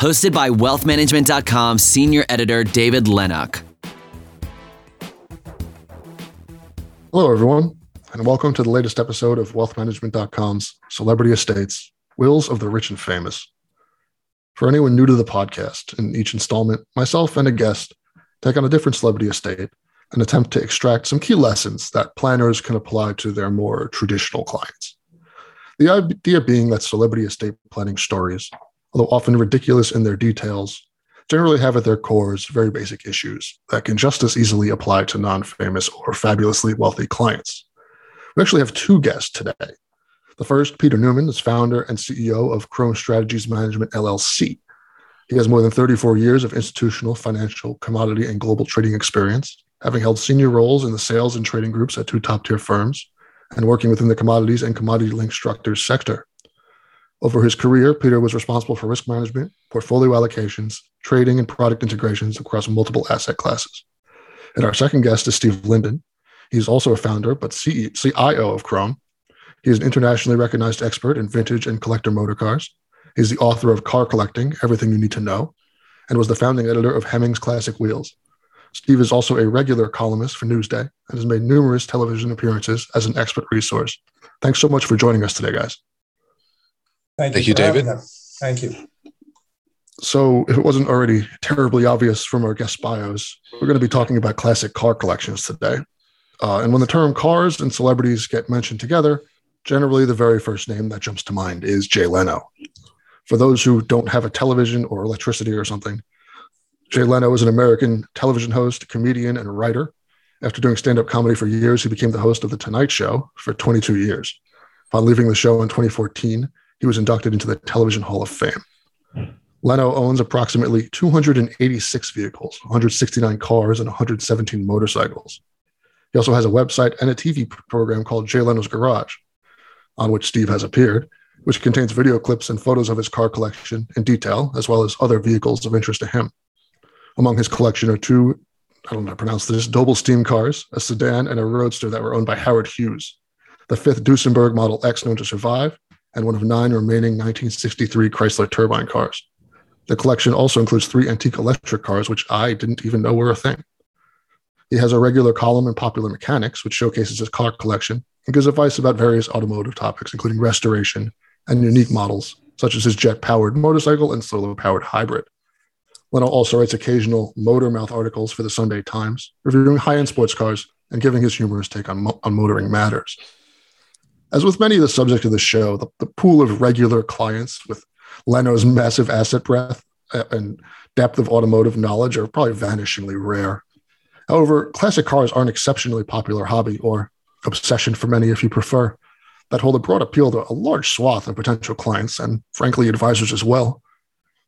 hosted by wealthmanagement.com senior editor David Lennox. Hello, everyone, and welcome to the latest episode of wealthmanagement.com's Celebrity Estates Wills of the Rich and Famous. For anyone new to the podcast, in each installment, myself and a guest take on a different celebrity estate and attempt to extract some key lessons that planners can apply to their more traditional clients. The idea being that celebrity estate planning stories although often ridiculous in their details, generally have at their cores very basic issues that can just as easily apply to non famous or fabulously wealthy clients. We actually have two guests today. The first, Peter Newman, is founder and CEO of Chrome Strategies Management LLC. He has more than 34 years of institutional, financial, commodity, and global trading experience, having held senior roles in the sales and trading groups at two top tier firms and working within the commodities and commodity linked structures sector. Over his career, Peter was responsible for risk management, portfolio allocations, trading, and product integrations across multiple asset classes. And our second guest is Steve Linden. He's also a founder, but CIO of Chrome. He is an internationally recognized expert in vintage and collector motor cars. He's the author of Car Collecting Everything You Need to Know and was the founding editor of Hemmings Classic Wheels. Steve is also a regular columnist for Newsday and has made numerous television appearances as an expert resource. Thanks so much for joining us today, guys. Thank, Thank you, you David. Thank you. So, if it wasn't already terribly obvious from our guest bios, we're going to be talking about classic car collections today. Uh, and when the term cars and celebrities get mentioned together, generally the very first name that jumps to mind is Jay Leno. For those who don't have a television or electricity or something, Jay Leno is an American television host, comedian, and writer. After doing stand up comedy for years, he became the host of The Tonight Show for 22 years. Upon leaving the show in 2014, he was inducted into the Television Hall of Fame. Leno owns approximately 286 vehicles, 169 cars, and 117 motorcycles. He also has a website and a TV program called Jay Leno's Garage, on which Steve has appeared, which contains video clips and photos of his car collection in detail, as well as other vehicles of interest to him. Among his collection are two, I don't know how to pronounce this, Doble steam cars, a sedan, and a roadster that were owned by Howard Hughes. The fifth Duesenberg Model X known to survive, and one of nine remaining 1963 Chrysler turbine cars. The collection also includes three antique electric cars, which I didn't even know were a thing. He has a regular column in Popular Mechanics, which showcases his car collection and gives advice about various automotive topics, including restoration and unique models, such as his jet powered motorcycle and solar powered hybrid. Leno also writes occasional motor mouth articles for the Sunday Times, reviewing high end sports cars and giving his humorous take on, mo- on motoring matters. As with many of the subjects of the show, the, the pool of regular clients with Leno's massive asset breadth uh, and depth of automotive knowledge are probably vanishingly rare. However, classic cars are an exceptionally popular hobby or obsession for many, if you prefer, that hold a broad appeal to a large swath of potential clients and, frankly, advisors as well.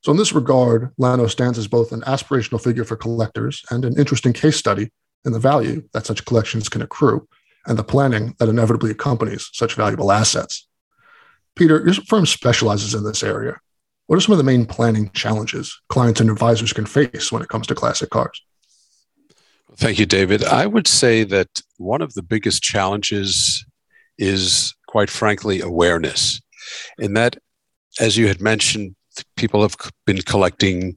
So, in this regard, Leno stands as both an aspirational figure for collectors and an interesting case study in the value that such collections can accrue and the planning that inevitably accompanies such valuable assets. Peter, your firm specializes in this area. What are some of the main planning challenges clients and advisors can face when it comes to classic cars? Thank you, David. I would say that one of the biggest challenges is, quite frankly, awareness. In that, as you had mentioned, people have been collecting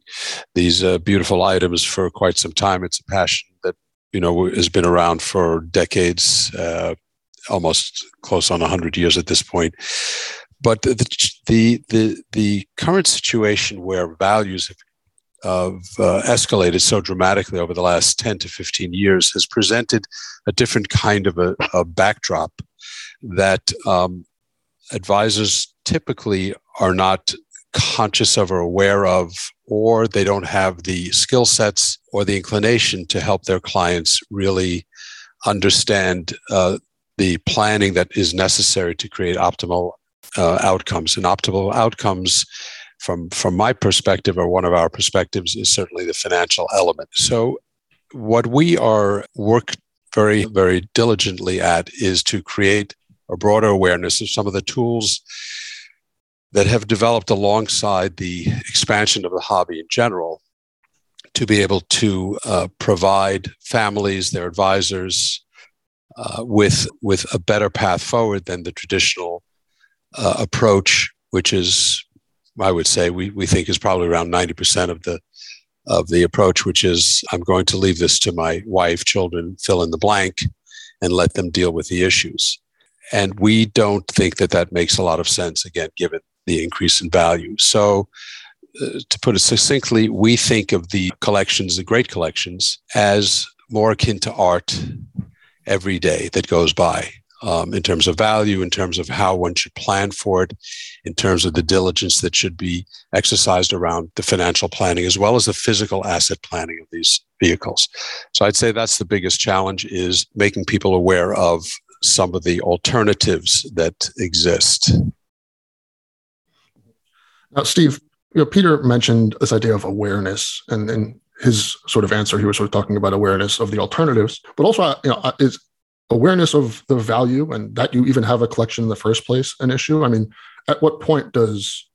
these uh, beautiful items for quite some time. It's a passion that you know, has been around for decades, uh, almost close on 100 years at this point. But the, the, the, the current situation where values have uh, escalated so dramatically over the last 10 to 15 years has presented a different kind of a, a backdrop that um, advisors typically are not conscious of or aware of, or they don't have the skill sets or the inclination to help their clients really understand uh, the planning that is necessary to create optimal uh, outcomes. And optimal outcomes from from my perspective or one of our perspectives is certainly the financial element. So what we are work very very diligently at is to create a broader awareness of some of the tools that have developed alongside the expansion of the hobby in general to be able to uh, provide families, their advisors, uh, with with a better path forward than the traditional uh, approach, which is, I would say, we we think is probably around ninety percent of the of the approach, which is I'm going to leave this to my wife, children, fill in the blank, and let them deal with the issues. And we don't think that that makes a lot of sense, again, given the increase in value. So, uh, to put it succinctly, we think of the collections, the great collections, as more akin to art every day that goes by um, in terms of value, in terms of how one should plan for it, in terms of the diligence that should be exercised around the financial planning, as well as the physical asset planning of these vehicles. So I'd say that's the biggest challenge is making people aware of some of the alternatives that exist. Now, Steve, you know, Peter mentioned this idea of awareness, and in his sort of answer, he was sort of talking about awareness of the alternatives, but also, uh, you know, uh, is awareness of the value and that you even have a collection in the first place an issue? I mean, at what point does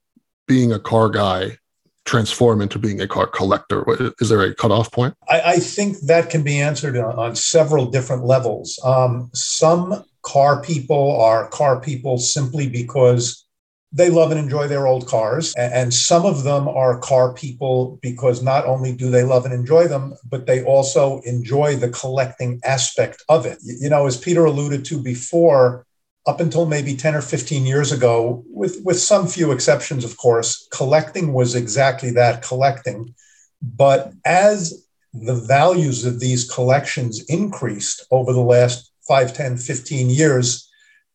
being a car guy transform into being a car collector? Is there a cutoff point? I, I think that can be answered on, on several different levels. Um, some car people are car people simply because they love and enjoy their old cars. And some of them are car people because not only do they love and enjoy them, but they also enjoy the collecting aspect of it. You know, as Peter alluded to before, up until maybe 10 or 15 years ago, with, with some few exceptions, of course, collecting was exactly that collecting. But as the values of these collections increased over the last 5, 10, 15 years,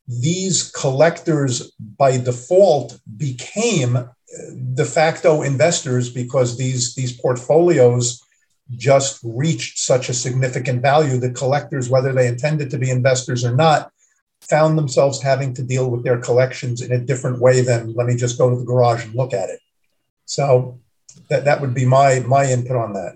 these collectors by default became uh, de facto investors because these, these portfolios just reached such a significant value that collectors, whether they intended to be investors or not, found themselves having to deal with their collections in a different way than let me just go to the garage and look at it. So that, that would be my my input on that.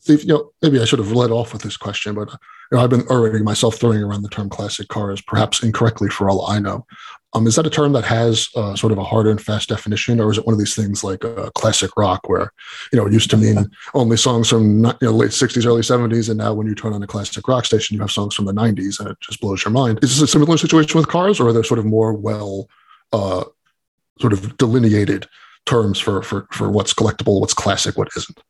Steve, you know, maybe I should have led off with this question, but know, I've been already myself throwing around the term classic cars, perhaps incorrectly for all I know. Um, is that a term that has uh, sort of a hard and fast definition, or is it one of these things like uh, classic rock, where you know it used to mean only songs from you know, late '60s, early '70s, and now when you turn on a classic rock station, you have songs from the '90s, and it just blows your mind. Is this a similar situation with cars, or are there sort of more well, uh, sort of delineated terms for for for what's collectible, what's classic, what isn't?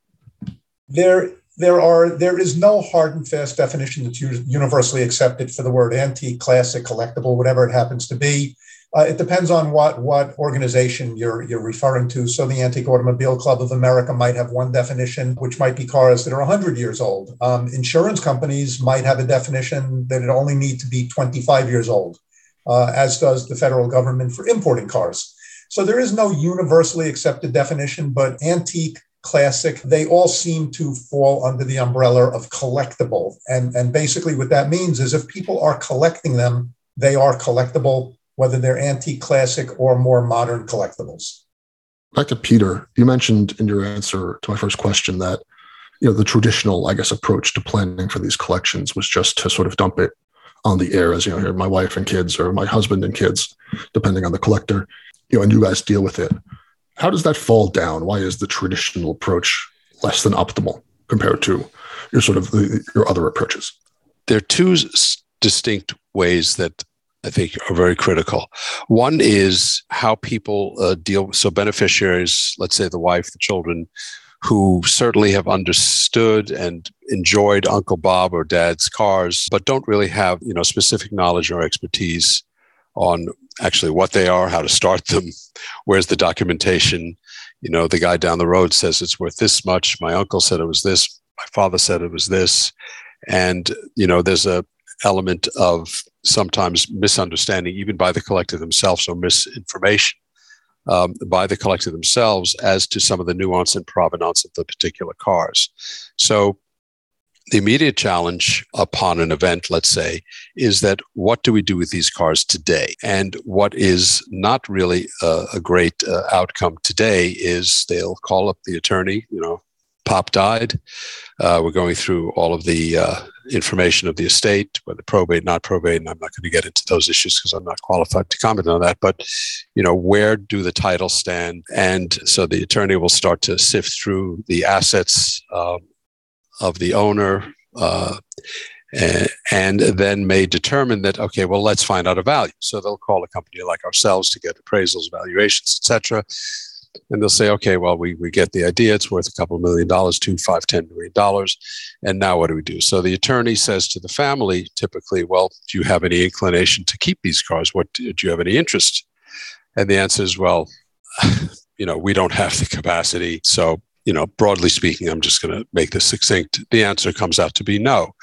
There there are there is no hard and fast definition that's universally accepted for the word antique, classic, collectible, whatever it happens to be. Uh, it depends on what what organization you're you're referring to. So the Antique Automobile Club of America might have one definition, which might be cars that are 100 years old. Um, insurance companies might have a definition that it only need to be 25 years old, uh, as does the federal government for importing cars. So there is no universally accepted definition, but antique classic, they all seem to fall under the umbrella of collectible. And, and basically, what that means is if people are collecting them, they are collectible, whether they're antique, classic, or more modern collectibles. Back to Peter, you mentioned in your answer to my first question that you know the traditional, I guess, approach to planning for these collections was just to sort of dump it on the heir as you know, here my wife and kids or my husband and kids, depending on the collector, you know, and you guys deal with it. How does that fall down? Why is the traditional approach less than optimal compared to your sort of the, your other approaches? There are two distinct ways that I think are very critical. One is how people uh, deal. So beneficiaries, let's say the wife, the children, who certainly have understood and enjoyed Uncle Bob or Dad's cars, but don't really have you know specific knowledge or expertise on actually what they are, how to start them, where's the documentation. You know, the guy down the road says it's worth this much. My uncle said it was this. My father said it was this. And, you know, there's a element of sometimes misunderstanding, even by the collector themselves, or misinformation um, by the collector themselves as to some of the nuance and provenance of the particular cars. So the immediate challenge upon an event, let's say, is that what do we do with these cars today? And what is not really a, a great uh, outcome today is they'll call up the attorney, you know, Pop died. Uh, we're going through all of the uh, information of the estate, whether probate, not probate, and I'm not going to get into those issues because I'm not qualified to comment on that. But you know, where do the titles stand? And so the attorney will start to sift through the assets um, of the owner. Uh, and then may determine that okay well let's find out a value so they'll call a company like ourselves to get appraisals valuations etc and they'll say, okay, well, we, we get the idea. It's worth a couple of million dollars, two, five, ten million dollars. And now what do we do? So the attorney says to the family, typically, well, do you have any inclination to keep these cars? What do you have any interest? And the answer is, well, you know, we don't have the capacity. So, you know, broadly speaking, I'm just going to make this succinct. The answer comes out to be no.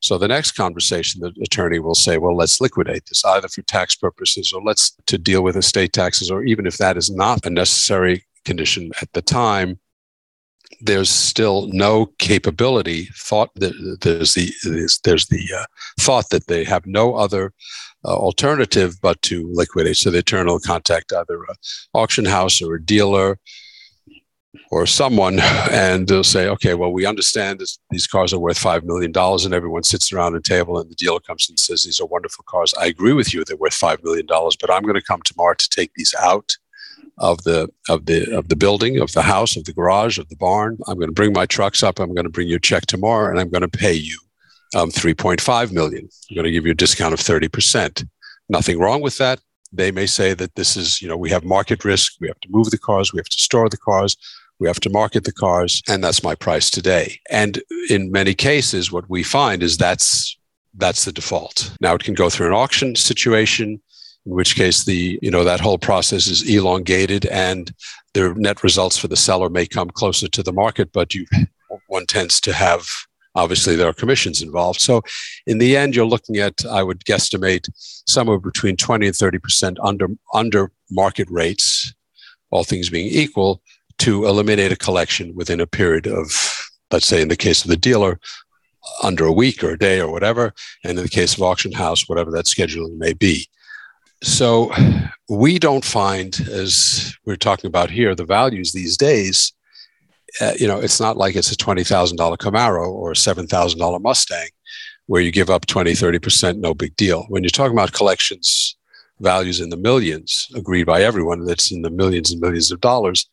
So the next conversation, the attorney will say, well, let's liquidate this either for tax purposes or let's to deal with estate taxes, or even if that is not a necessary condition at the time, there's still no capability thought that there's the there's, the uh, thought that they have no other uh, alternative but to liquidate so they turn will contact either an auction house or a dealer or someone and they'll say, okay, well, we understand this, these cars are worth $5 million and everyone sits around a table and the dealer comes and says, these are wonderful cars. I agree with you. They're worth $5 million, but I'm going to come tomorrow to take these out of the of the of the building of the house of the garage of the barn i'm going to bring my trucks up i'm going to bring you a check tomorrow and i'm going to pay you um, 3.5 million i'm going to give you a discount of 30% nothing wrong with that they may say that this is you know we have market risk we have to move the cars we have to store the cars we have to market the cars, and that's my price today. And in many cases, what we find is that's that's the default. Now it can go through an auction situation, in which case the you know that whole process is elongated and the net results for the seller may come closer to the market, but you one tends to have obviously there are commissions involved. So in the end, you're looking at I would guesstimate somewhere between 20 and 30 percent under under market rates, all things being equal, to eliminate a collection within a period of, let's say, in the case of the dealer, under a week or a day or whatever, and in the case of auction house, whatever that scheduling may be. So we don't find, as we're talking about here, the values these days. Uh, you know, it's not like it's a twenty thousand dollar Camaro or a seven thousand dollar Mustang, where you give up 20, 30 percent, no big deal. When you're talking about collections values in the millions, agreed by everyone that's in the millions and millions of dollars,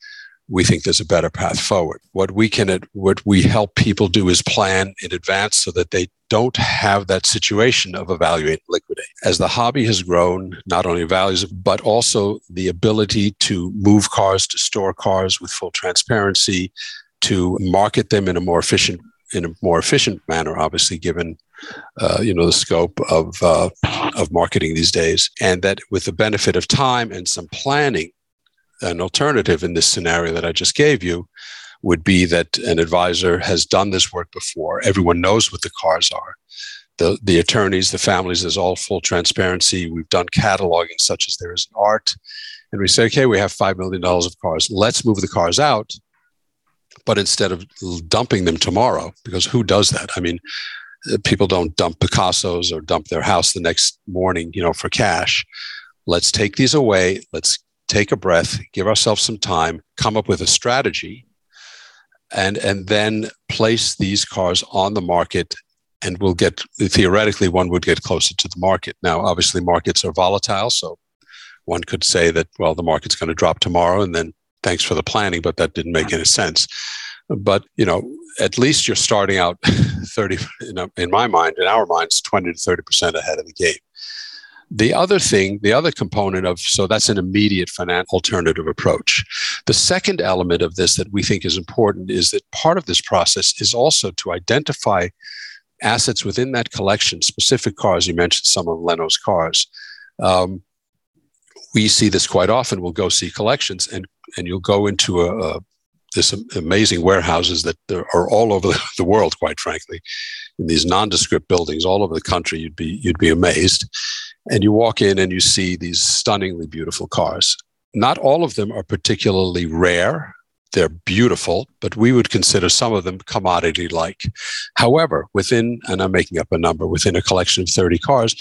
we think there's a better path forward. What we can, what we help people do is plan in advance so that they don't have that situation of evaluate and liquidate. As the hobby has grown, not only values, but also the ability to move cars, to store cars with full transparency, to market them in a more efficient in a more efficient manner, obviously, given uh, you know the scope of uh, of marketing these days, and that with the benefit of time and some planning, an alternative in this scenario that I just gave you would be that an advisor has done this work before. Everyone knows what the cars are. The, the attorneys, the families, there's all full transparency. We've done cataloging such as there is an art. And we say, okay, we have $5 million of cars. Let's move the cars out. But instead of dumping them tomorrow, because who does that? I mean, uh, people don't dump Picassos or dump their house the next morning, you know, for cash. Let's take these away. Let's take a breath, give ourselves some time, come up with a strategy, and and then place these cars on the market and we'll get theoretically one would get closer to the market. Now obviously markets are volatile so one could say that well the market's going to drop tomorrow and then thanks for the planning but that didn't make any sense. But you know at least you're starting out 30 you know, in my mind in our minds 20 to 30 percent ahead of the game the other thing, the other component of, so that's an immediate financial alternative approach. The second element of this that we think is important is that part of this process is also to identify assets within that collection, specific cars. You mentioned some of Leno's cars. Um, we see this quite often. We'll go see collections, and and you'll go into a, a this amazing warehouses that are all over the world. Quite frankly, in these nondescript buildings all over the country, you'd be you'd be amazed and you walk in and you see these stunningly beautiful cars. Not all of them are particularly rare. they're beautiful, but we would consider some of them commodity like. However, within, and I'm making up a number, within a collection of 30 cars,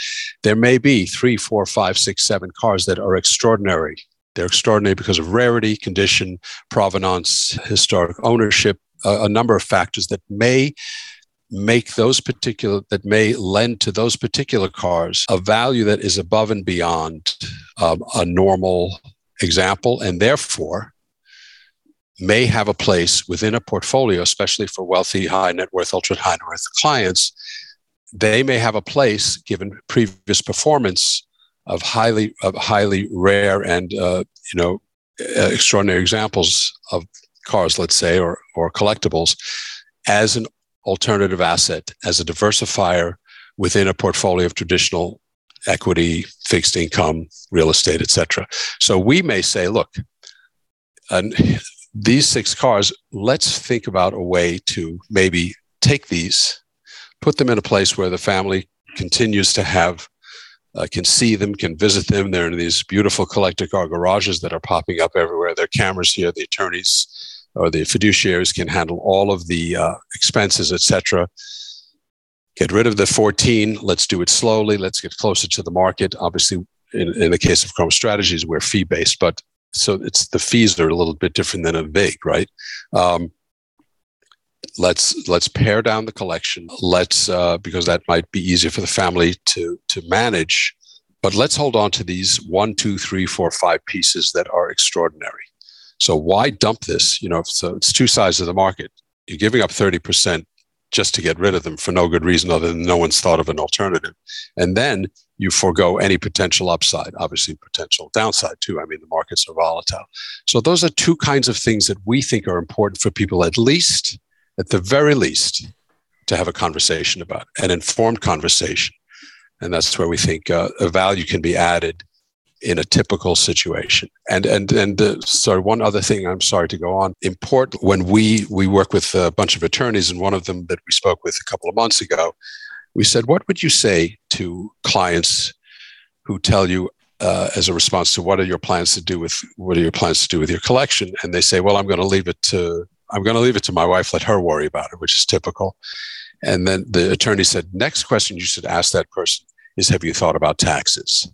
there may be three, four, five, six, seven cars that are extraordinary. They're extraordinary because of rarity, condition, provenance, historic ownership, a, a number of factors that may make those particular that may lend to those particular cars a value that is above and beyond um, a normal example and therefore may have a place within a portfolio, especially for wealthy, high net worth, ultra high net worth clients. They may have a place given previous performance of highly of highly rare and uh, you know extraordinary examples of cars, let's say, or or collectibles, as an alternative asset, as a diversifier within a portfolio of traditional equity, fixed income, real estate, etc. So we may say, look, and these six cars, let's think about a way to maybe take these, put them in a place where the family continues to have, uh, can see them, can visit them. They're in these beautiful collector car garages that are popping up everywhere. There are cameras here. The attorneys or the fiduciaries can handle all of the uh, expenses, etc. Get rid of the 14. Let's do it slowly. Let's get closer to the market. Obviously, in, in the case of Chrome Strategies, we're fee based, but so it's the fees are a little bit different than a VIG, right? Um, let's let's pare down the collection. Let's uh, because that might be easier for the family to to manage. But let's hold on to these one, two, three, four, five pieces that are extraordinary. So why dump this? You know, so it's two sides of the market. You're giving up thirty percent just to get rid of them for no good reason other than no one's thought of an alternative. And then you forego any potential upside, obviously potential downside too. I mean, the markets are volatile. So those are two kinds of things that we think are important for people, at least, at the very least, to have a conversation about, an informed conversation. And that's where we think uh, a value can be added in a typical situation. And and and uh, sorry, one other thing. I'm sorry to go on. Important when we we work with a bunch of attorneys, and one of them that we spoke with a couple of months ago we said, What would you say to clients who tell you, uh, as a response to what are your plans to do with what are your plans to do with your collection? And they say, Well, I'm going to leave it to I'm going to leave it to my wife, let her worry about it, which is typical. And then the attorney said, Next question you should ask that person is Have you thought about taxes?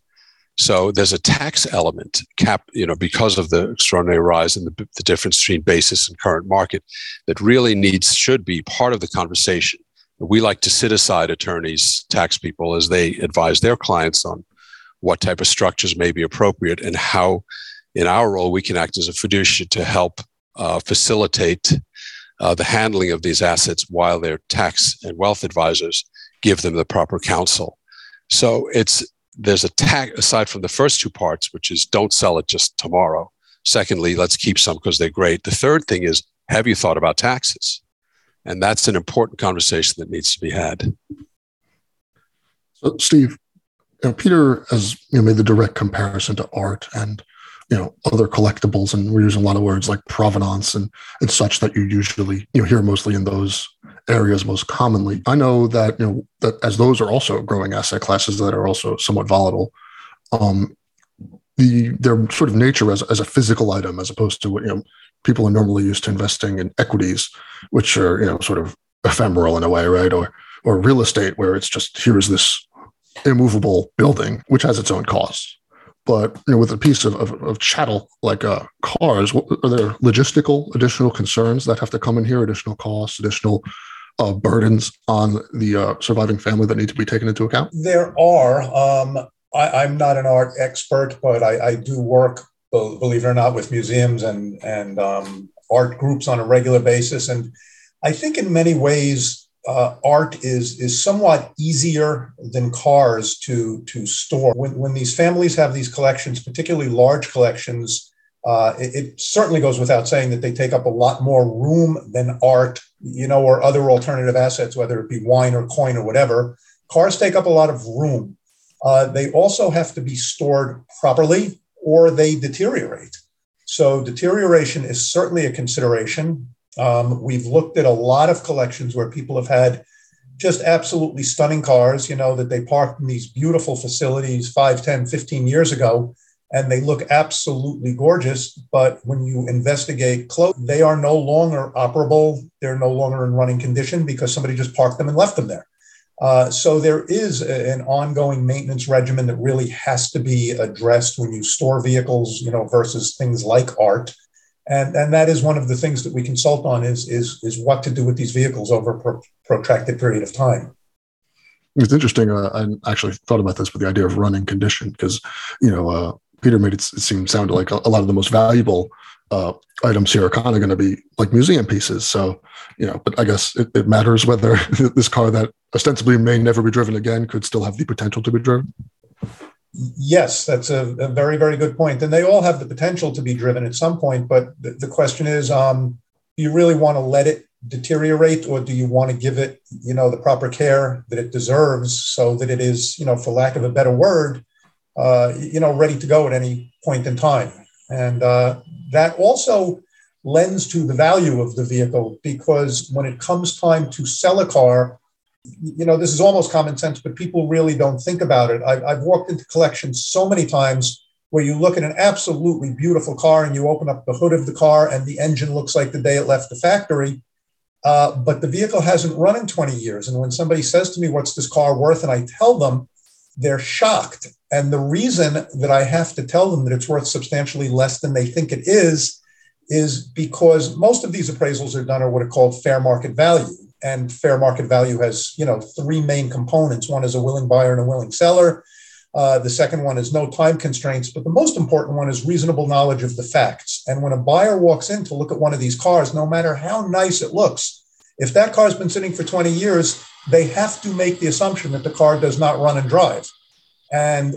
So there's a tax element cap, you know, because of the extraordinary rise in the, the difference between basis and current market that really needs, should be part of the conversation we like to sit aside attorneys, tax people, as they advise their clients on what type of structures may be appropriate and how, in our role, we can act as a fiduciary to help uh, facilitate uh, the handling of these assets while their tax and wealth advisors give them the proper counsel. So it's there's a tag aside from the first two parts, which is don't sell it just tomorrow. Secondly, let's keep some because they're great. The third thing is, have you thought about taxes? And that's an important conversation that needs to be had. So, Steve, you know, Peter has you know, made the direct comparison to art and you know other collectibles, and we're using a lot of words like provenance and and such that you usually you know hear mostly in those areas most commonly. I know that you know that as those are also growing asset classes that are also somewhat volatile. Um, the their sort of nature as, as a physical item as opposed to what you know people are normally used to investing in equities, which are you know sort of ephemeral in a way, right? Or or real estate, where it's just here's this immovable building which has its own costs. But you know, with a piece of, of, of chattel like uh, cars, what, are there logistical additional concerns that have to come in here? Additional costs, additional uh, burdens on the uh, surviving family that need to be taken into account? There are. Um, I, am not an art expert, but I, I do work believe it or not, with museums and and um, art groups on a regular basis. And I think in many ways, uh, art is is somewhat easier than cars to to store. When when these families have these collections, particularly large collections. Uh, it, it, certainly goes without saying that they take up a lot more room than art, you know, or other alternative assets, whether it be wine or coin or whatever. Cars take up a lot of room. Uh, they also have to be stored properly or they deteriorate. So, deterioration is certainly a consideration. Um, we've looked at a lot of collections where people have had just absolutely stunning cars, you know, that they parked in these beautiful facilities 5, 10, 15 years ago. And they look absolutely gorgeous. But when you investigate close, they are no longer operable. They're no longer in running condition because somebody just parked them and left them there. Uh, so there is a, an ongoing maintenance regimen that really has to be addressed when you store vehicles, you know, versus things like art. And, and that is one of the things that we consult on is, is, is what to do with these vehicles over a pro- protracted period of time. It's interesting. Uh, I actually thought about this with the idea of running condition because, you know, uh, Peter made it, seem sound like a, a, lot of the most valuable uh, items here are kind of going to be like museum pieces. So, you know, but I guess it, it, matters whether this car that ostensibly may never be driven again could still have the potential to be driven. Yes, that's a, a very, very good point. And they all have the potential to be driven at some point. But the, the question is, um, do you really want to let it deteriorate or do you want to give it, you know, the proper care that it deserves so that it is, you know, for lack of a better word, uh, you know, ready to go at any point in time. And uh, that also lends to the value of the vehicle because when it comes time to sell a car, you know, this is almost common sense, but people really don't think about it. I've, I've walked into collections so many times where you look at an absolutely beautiful car and you open up the hood of the car and the engine looks like the day it left the factory. Uh, but the vehicle hasn't run in 20 years. And when somebody says to me, What's this car worth? and I tell them, they're shocked. And the reason that I have to tell them that it's worth substantially less than they think it is, is because most of these appraisals are done at what are called fair market value. And fair market value has, you know, three main components. One is a willing buyer and a willing seller. Uh, the second one is no time constraints, but the most important one is reasonable knowledge of the facts. And when a buyer walks in to look at one of these cars, no matter how nice it looks, if that car's been sitting for 20 years, they have to make the assumption that the car does not run and drive. And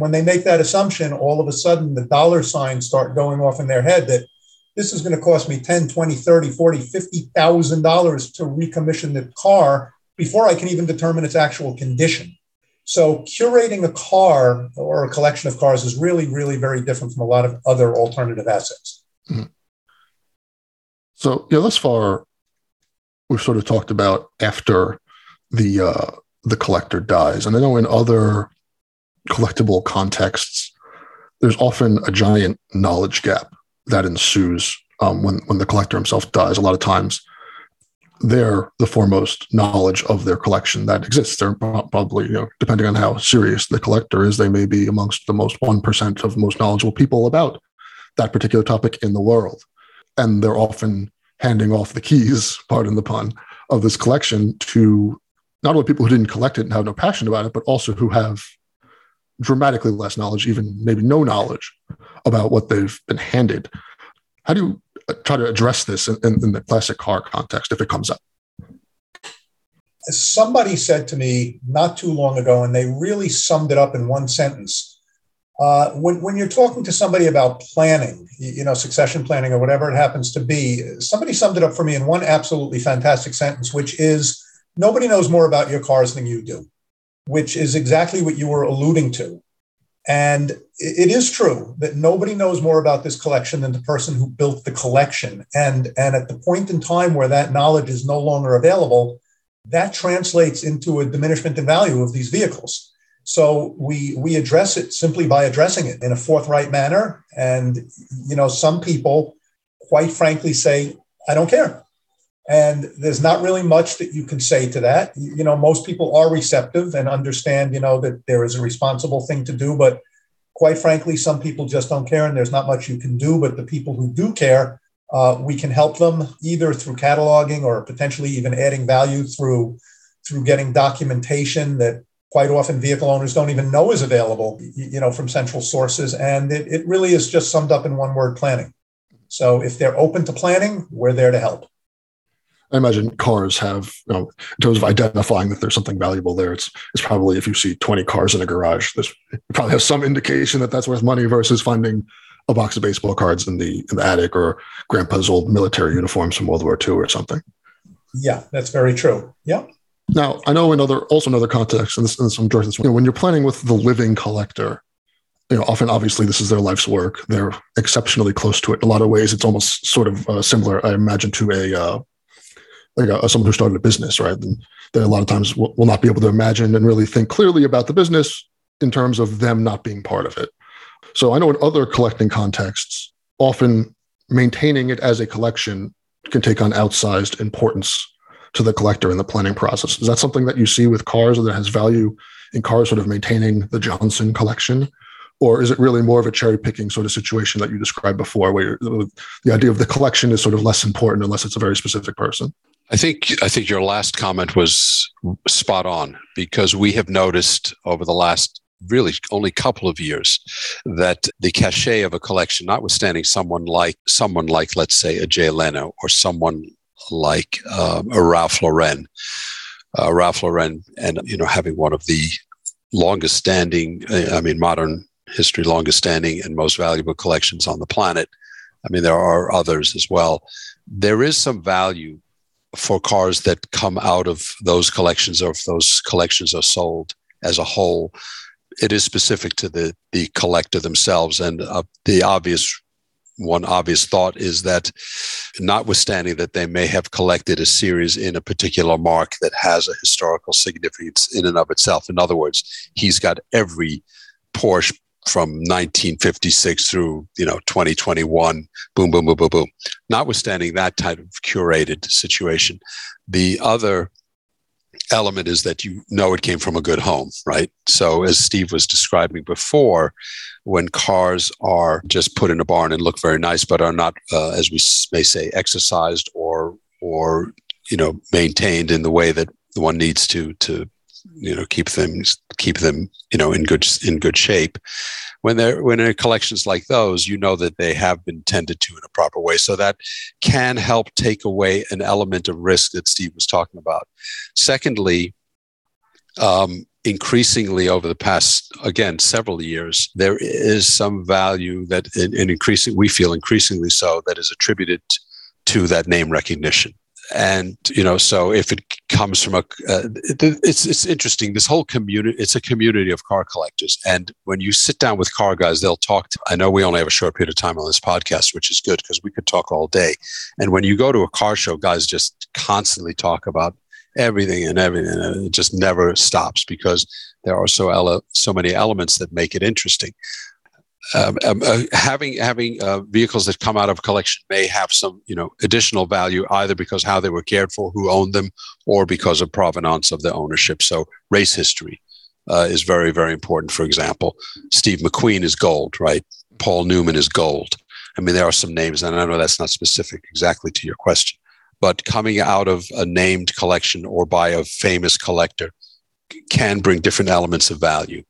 when they make that assumption, all of a sudden the dollar signs start going off in their head that this is going to cost me 10, 20, 30, 40, 50,000 dollars to recommission the car before I can even determine its actual condition. So curating a car or a collection of cars is really, really very different from a lot of other alternative assets. Mm-hmm. So yeah, thus far we've sort of talked about after the uh, the collector dies. And I know in other collectible contexts, there's often a giant knowledge gap that ensues um, when when the collector himself dies. A lot of times, they're the foremost knowledge of their collection that exists. They're probably, you know, depending on how serious the collector is, they may be amongst the most one percent of most knowledgeable people about that particular topic in the world, and they're often handing off the keys, pardon the pun, of this collection to not only people who didn't collect it and have no passion about it, but also who have dramatically less knowledge, even maybe no knowledge about what they've been handed. How do you uh, try to address this in, in, in the classic car context if it comes up? Somebody said to me not too long ago, and they really summed it up in one sentence. Uh, when, when you're talking to somebody about planning, you know, succession planning or whatever it happens to be, somebody summed it up for me in one absolutely fantastic sentence, which is nobody knows more about your cars than you do, which is exactly what you were alluding to. And it is true that nobody knows more about this collection than the person who built the collection. And, and at the point in time where that knowledge is no longer available, that translates into a diminishment in value of these vehicles. So we we address it simply by addressing it in a forthright manner. And you know, some people, quite frankly, say, "I don't care." And there's not really much that you can say to that. You know, most people are receptive and understand, you know, that there is a responsible thing to do. But quite frankly, some people just don't care, and there's not much you can do. But the people who do care, uh, we can help them either through cataloging or potentially even adding value through through getting documentation that quite often vehicle owners don't even know is available, you know, from central sources. And it, it really is just summed up in one word planning. So if they're open to planning, we're there to help. I imagine cars have, you know, in terms of identifying that there's something valuable there, it's it's probably if you see 20 cars in a garage, this probably has some indication that that's worth money versus finding a box of baseball cards in the in the attic or grandpa's old military uniforms from World War II or something. Yeah, that's very true. Yeah. Now, I know in other also in other contexts, and this, and some this, you know, when you're planning with the living collector, you know, often obviously this is their life's work. They're exceptionally close to it. In a lot of ways, it's almost sort of uh, similar, I imagine, to a uh, like a, someone who started a business, right? And a lot of times will, will not be able to imagine and really think clearly about the business in terms of them not being part of it. So I know in other collecting contexts, often maintaining it as a collection can take on outsized importance to the collector in the planning process. Is that something that you see with cars or that has value in cars sort of maintaining the Johnson collection? Or is it really more of a cherry picking sort of situation that you described before, where the idea of the collection is sort of less important unless it's a very specific person? I think I think your last comment was spot on because we have noticed over the last really only couple of years that the cachet of a collection, notwithstanding someone like someone like let's say a Jay Leno or someone like uh, a Ralph Lauren, uh, Ralph Lauren, and you know having one of the longest standing, uh, I mean modern history longest standing and most valuable collections on the planet. I mean there are others as well. There is some value for cars that come out of those collections or if those collections are sold as a whole. It is specific to the the collector themselves. And uh, the obvious one obvious thought is that notwithstanding that they may have collected a series in a particular marque that has a historical significance in and of itself in other words he's got every porsche from 1956 through you know 2021 boom boom boom boom boom. Notwithstanding that type of curated situation the other element is that you know it came from a good home right? So as steve was describing before when cars are just put in a barn and look very nice but are not uh, as we may say exercised or or you know maintained in the way that one needs to to you know keep them keep them you know in good in good shape. When they're when in collections like those you know that they have been tended to in a proper way. So that can help take away an element of risk that steve was talking about. Secondly um, increasingly over the past again several years there is some value that in, in increasing we feel increasingly so that is attributed to that name recognition and you know so if it comes from a uh, it's it's interesting. This whole community it's a community of car collectors. And when you sit down with car guys they'll talk to, i know we only have a short period of time on this podcast which is good because we could talk all day. And when you go to a car show guys just constantly talk about everything and everything and it just never stops because there are so ele- so many elements that make it interesting um, um, uh, having having uh, vehicles that come out of collection may have some you know additional value either because how they were cared for, who owned them, or because of provenance of the ownership. So race history uh, is very very important. For example, Steve McQueen is gold, right? Paul Newman is gold. I mean, there are some names, and I know that's not specific exactly to your question, but coming out of a named collection or by a famous collector can bring different elements of value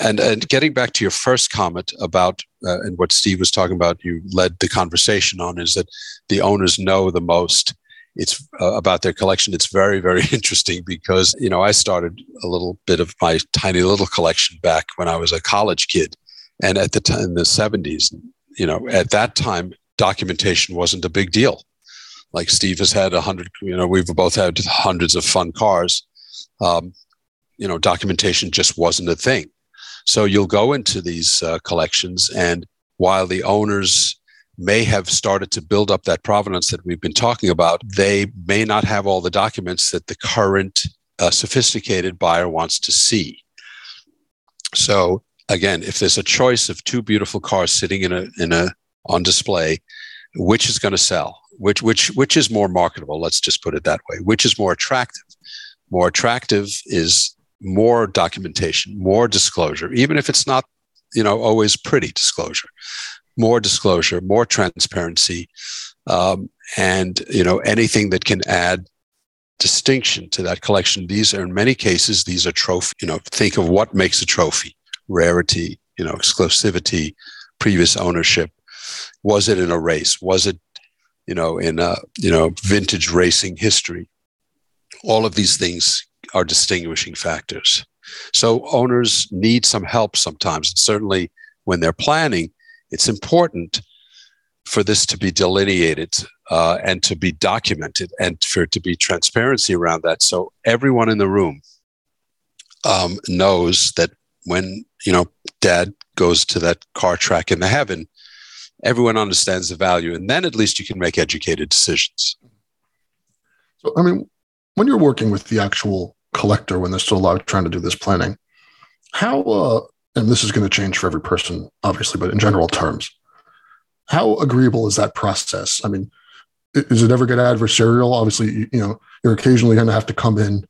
and and getting back to your first comment about uh, and what Steve was talking about, you led the conversation on is that the owners know the most. It's uh, about their collection. It's very very interesting because you know I started a little bit of my tiny little collection back when I was a college kid, and at the time in the seventies, you know, at that time documentation wasn't a big deal. Like Steve has had a hundred, you know, we've both had hundreds of fun cars. Um, you know, documentation just wasn't a thing so you'll go into these uh, collections, and while the owners may have started to build up that provenance that we've been talking about, they may not have all the documents that the current uh, sophisticated buyer wants to see. So again, if there's a choice of two beautiful cars sitting in a in a on display, which is going to sell? Which which which is more marketable? Let's just put it that way. Which is more attractive? More attractive is more documentation, more disclosure, even if it's not, you know, always pretty disclosure, more disclosure, more transparency, um, and you know anything that can add distinction to that collection. These are in many cases these are trophy. You know, think of what makes a trophy: rarity, you know, exclusivity, previous ownership. Was it in a race? Was it, you know, in a you know vintage racing history? All of these things are distinguishing factors. So owners need some help sometimes. And certainly when they're planning, it's important for this to be delineated uh, and to be documented and for it to be transparency around that. So everyone in the room um, knows that when, you know, dad goes to that car track in the heaven, everyone understands the value. And then at least you can make educated decisions. So, I mean, when you're working with the actual collector when they're still alive trying to do this planning. How uh, and this is going to change for every person, obviously, but in general terms, how agreeable is that process? I mean, does it ever get adversarial? Obviously, you, you know, you're occasionally going to have to come in.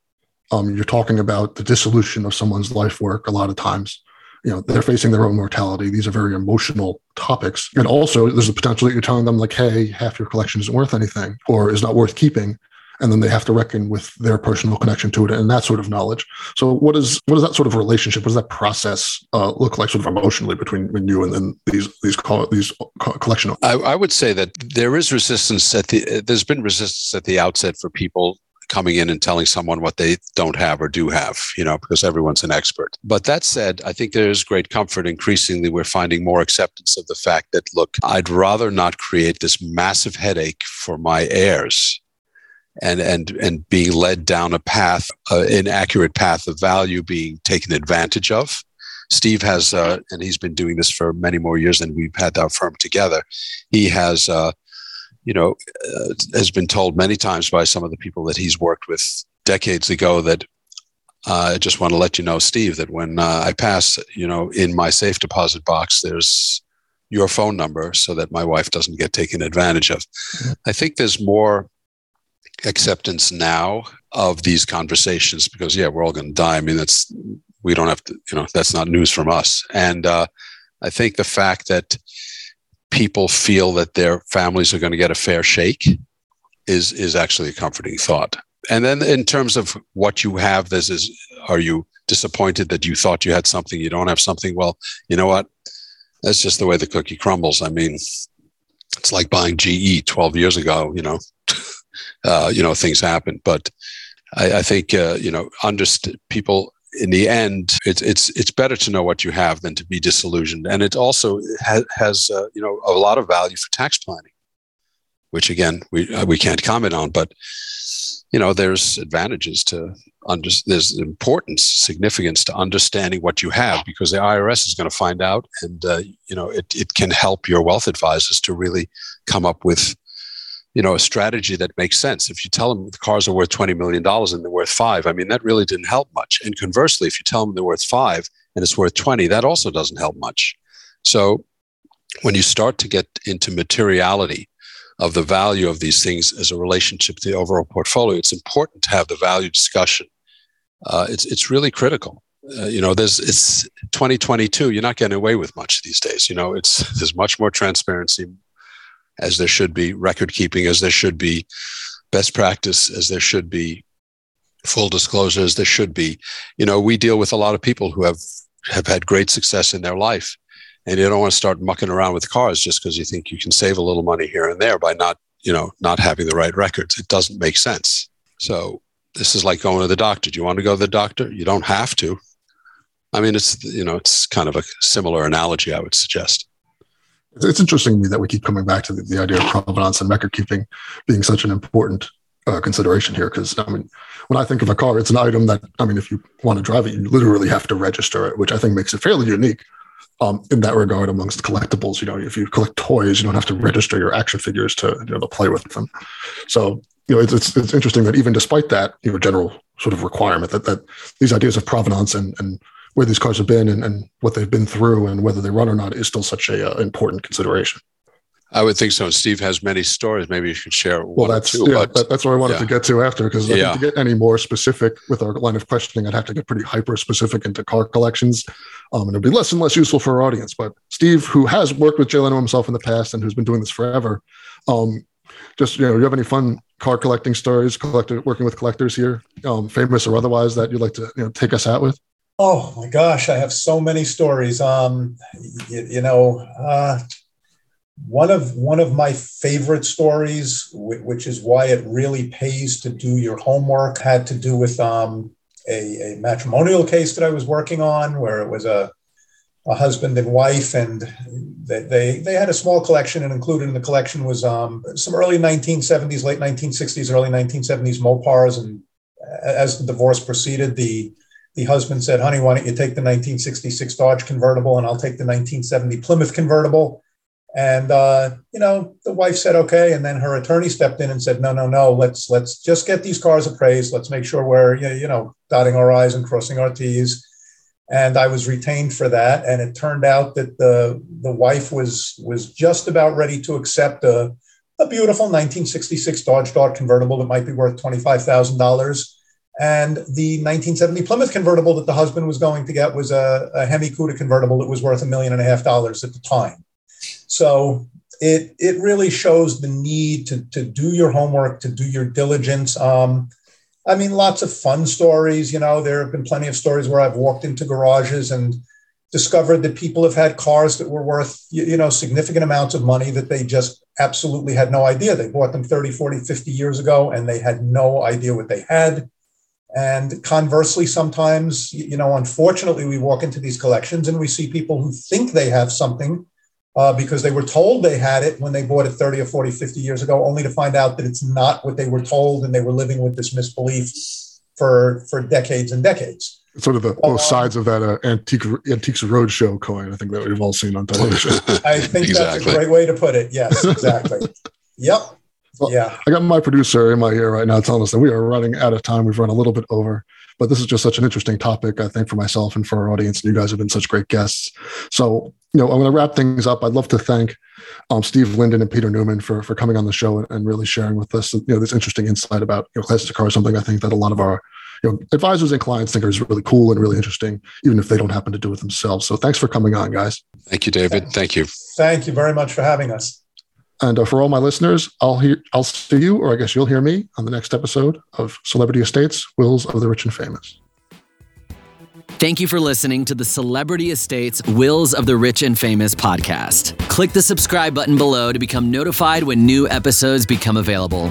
Um, you're talking about the dissolution of someone's life work a lot of times. You know, they're facing their own mortality. These are very emotional topics. And also, there's a potential that you're telling them, like, hey, half your collection isn't worth anything or is not worth keeping and then they have to reckon with their personal connection to it and that sort of knowledge. So, what is what does that sort of relationship? What does that process uh, look like, sort of emotionally, between, you and then these these these collection? I, I, would say that there is resistance at the. There's been resistance at the outset for people coming in and telling someone what they don't have or do have, you know, because everyone's an expert. But that said, I think there is great comfort. Increasingly, we're finding more acceptance of the fact that, look, I'd rather not create this massive headache for my heirs and and and being led down a path, uh, inaccurate path of value being taken advantage of. Steve has, uh, and he's been doing this for many more years than we've had our firm together. He has, uh, you know, uh, has been told many times by some of the people that he's worked with decades ago that uh, I just want to let you know, Steve, that when uh, I pass, you know, in my safe deposit box, there's your phone number so that my wife doesn't get taken advantage of. Mm-hmm. I think there's more acceptance now of these conversations because yeah we're all going to die. I mean that's we don't have to you know that's not news from us. And uh, i think the fact that people feel that their families are going to get a fair shake is is actually a comforting thought. And then in terms of what you have this is are you disappointed that you thought you had something you don't have something? Well you know what? That's just the way the cookie crumbles. I mean it's like buying ge 12 years ago you know uh, you know, things happen. But I, I think, uh, you know, underst- people in the end, it's it's it's better to know what you have than to be disillusioned, and it also ha- has uh, you know a lot of value for tax planning, which again we uh, we can't comment on, but you know there's advantages to under, there's importance significance to understanding what you have because the IRS is going to find out, and uh, you know it it can help your wealth advisors to really come up with you know a strategy that makes sense. If you tell them the cars are worth 20 million dollars and they're worth 5 i mean that really didn't help much. And conversely if you tell them they're worth 5 and it's worth 20 that also doesn't help much. So when you start to get into materiality of the value of these things as a relationship to the overall portfolio it's important to have the value discussion. Uh, it's, it's really critical. Uh, you know there's it's 2022 you're not getting away with much these days. You know it's there's much more transparency as there should be, record keeping as there should be, best practice as there should be, full disclosure as there should be. You know, we deal with a lot of people who have have had great success in their life, and you don't want to start mucking around with cars just because you think you can save a little money here and there by not, you know, not having the right records. It doesn't make sense. So this is like going to the doctor. Do you want to go to the doctor? You don't have to. I mean, it's you know, it's kind of a similar analogy. I would suggest it's interesting to me that we keep coming back to the, the idea of provenance and record keeping being such an important uh, consideration here. Because I mean, when I think of a car, it's an item that I mean, if you want to drive it, you literally have to register it, which I think makes it fairly unique um, in that regard amongst collectibles. You know, if you collect toys, you don't have to register your action figures to you know to play with them. So you know, it's, it's, it's interesting that even despite that, you know, general sort of requirement that that these ideas of provenance and and where these cars have been and, and what they've been through and whether they run or not is still such a uh, important consideration. I would think so. Steve has many stories. Maybe you should share well, that's, two, Yeah, that, that's what I wanted yeah. to get to after because yeah. to get any more specific with our line of questioning, I'd have to get pretty hyper specific into car collections. Um, and it'd be less and less useful for our audience. But Steve, who has worked with Jay Leno himself in the past and who's been doing this forever, um, just you know, you have any fun car collecting stories, collector working with collectors here, um, famous or otherwise, that you'd like to you know, take us out with? Oh my gosh, I have so many stories. Um, you, you know, uh, one of one of my favorite stories, which is why it really pays to do your homework, had to do with um, a, a, matrimonial case that I was working on, where it was a, a husband and wife, and they, they, they had a small collection, and included in the collection was um, some early 1970s, late 1960s, early 1970s Mopars, and as the divorce proceeded, the the husband said, honey, why don't you take the 1966 Dodge convertible and I'll take the 1970 Plymouth convertible. And uh, you know, the wife said okay, and then her attorney stepped in and said, "No, no, no. Let's let's just get these cars appraised. Let's make sure we're you know dotting our i's and crossing our t's." and I was retained for that. And it turned out that the the wife was was just about ready to accept a, a beautiful 1966 Dodge Dart convertible that might be worth twenty five thousand dollars. And the 1970 Plymouth convertible that the husband was going to get was a, a Hemi Cuda convertible that was worth a million and a half dollars at the time. So it it really shows the need to to do your homework, to do your diligence. Um, I mean, lots of fun stories. You know, there have been plenty of stories where I've walked into garages and discovered that people have had cars that were worth, you know, significant amounts of money that they just absolutely had no idea. They bought them 30, 40, 50 years ago and they had no idea what they had. And conversely, sometimes, you know, unfortunately, we walk into these collections and we see people who think they have something uh, because they were told they had it when they bought it 30 or 40, 50 years ago, only to find out that it's not what they were told and they were living with this misbelief for, for decades and decades. Sort of the both um, sides of that uh, antique antiques roadshow coin. I think that we've all seen on television. I think exactly. that's a great way to put it. Yes, exactly. yep. Well, yeah. I got my producer in my ear right now telling us that we are running out of time. We've run a little bit over, but this is just such an interesting topic, I think, for myself and for our audience. And you guys have been such great guests. So you know, I'm going to wrap things up. I'd love to thank um, Steve Linden and Peter Newman for for coming on the show and, and, really sharing with us, you know, this interesting insight about you know classic cars. Something I think that a lot of our you know advisors and clients think is really cool and really interesting, even if they don't happen to do it themselves. So thanks for coming on, guys. Thank you, David. Thank you. Thank you very much for having us. And uh, for all my listeners, I'll hear, I'll see you, or I guess you'll hear me on the next episode of Celebrity Estates: Wills of the Rich and Famous. Thank you for listening to the Celebrity Estates Wills of the Rich and Famous podcast. Click the subscribe button below to become notified when new episodes become available.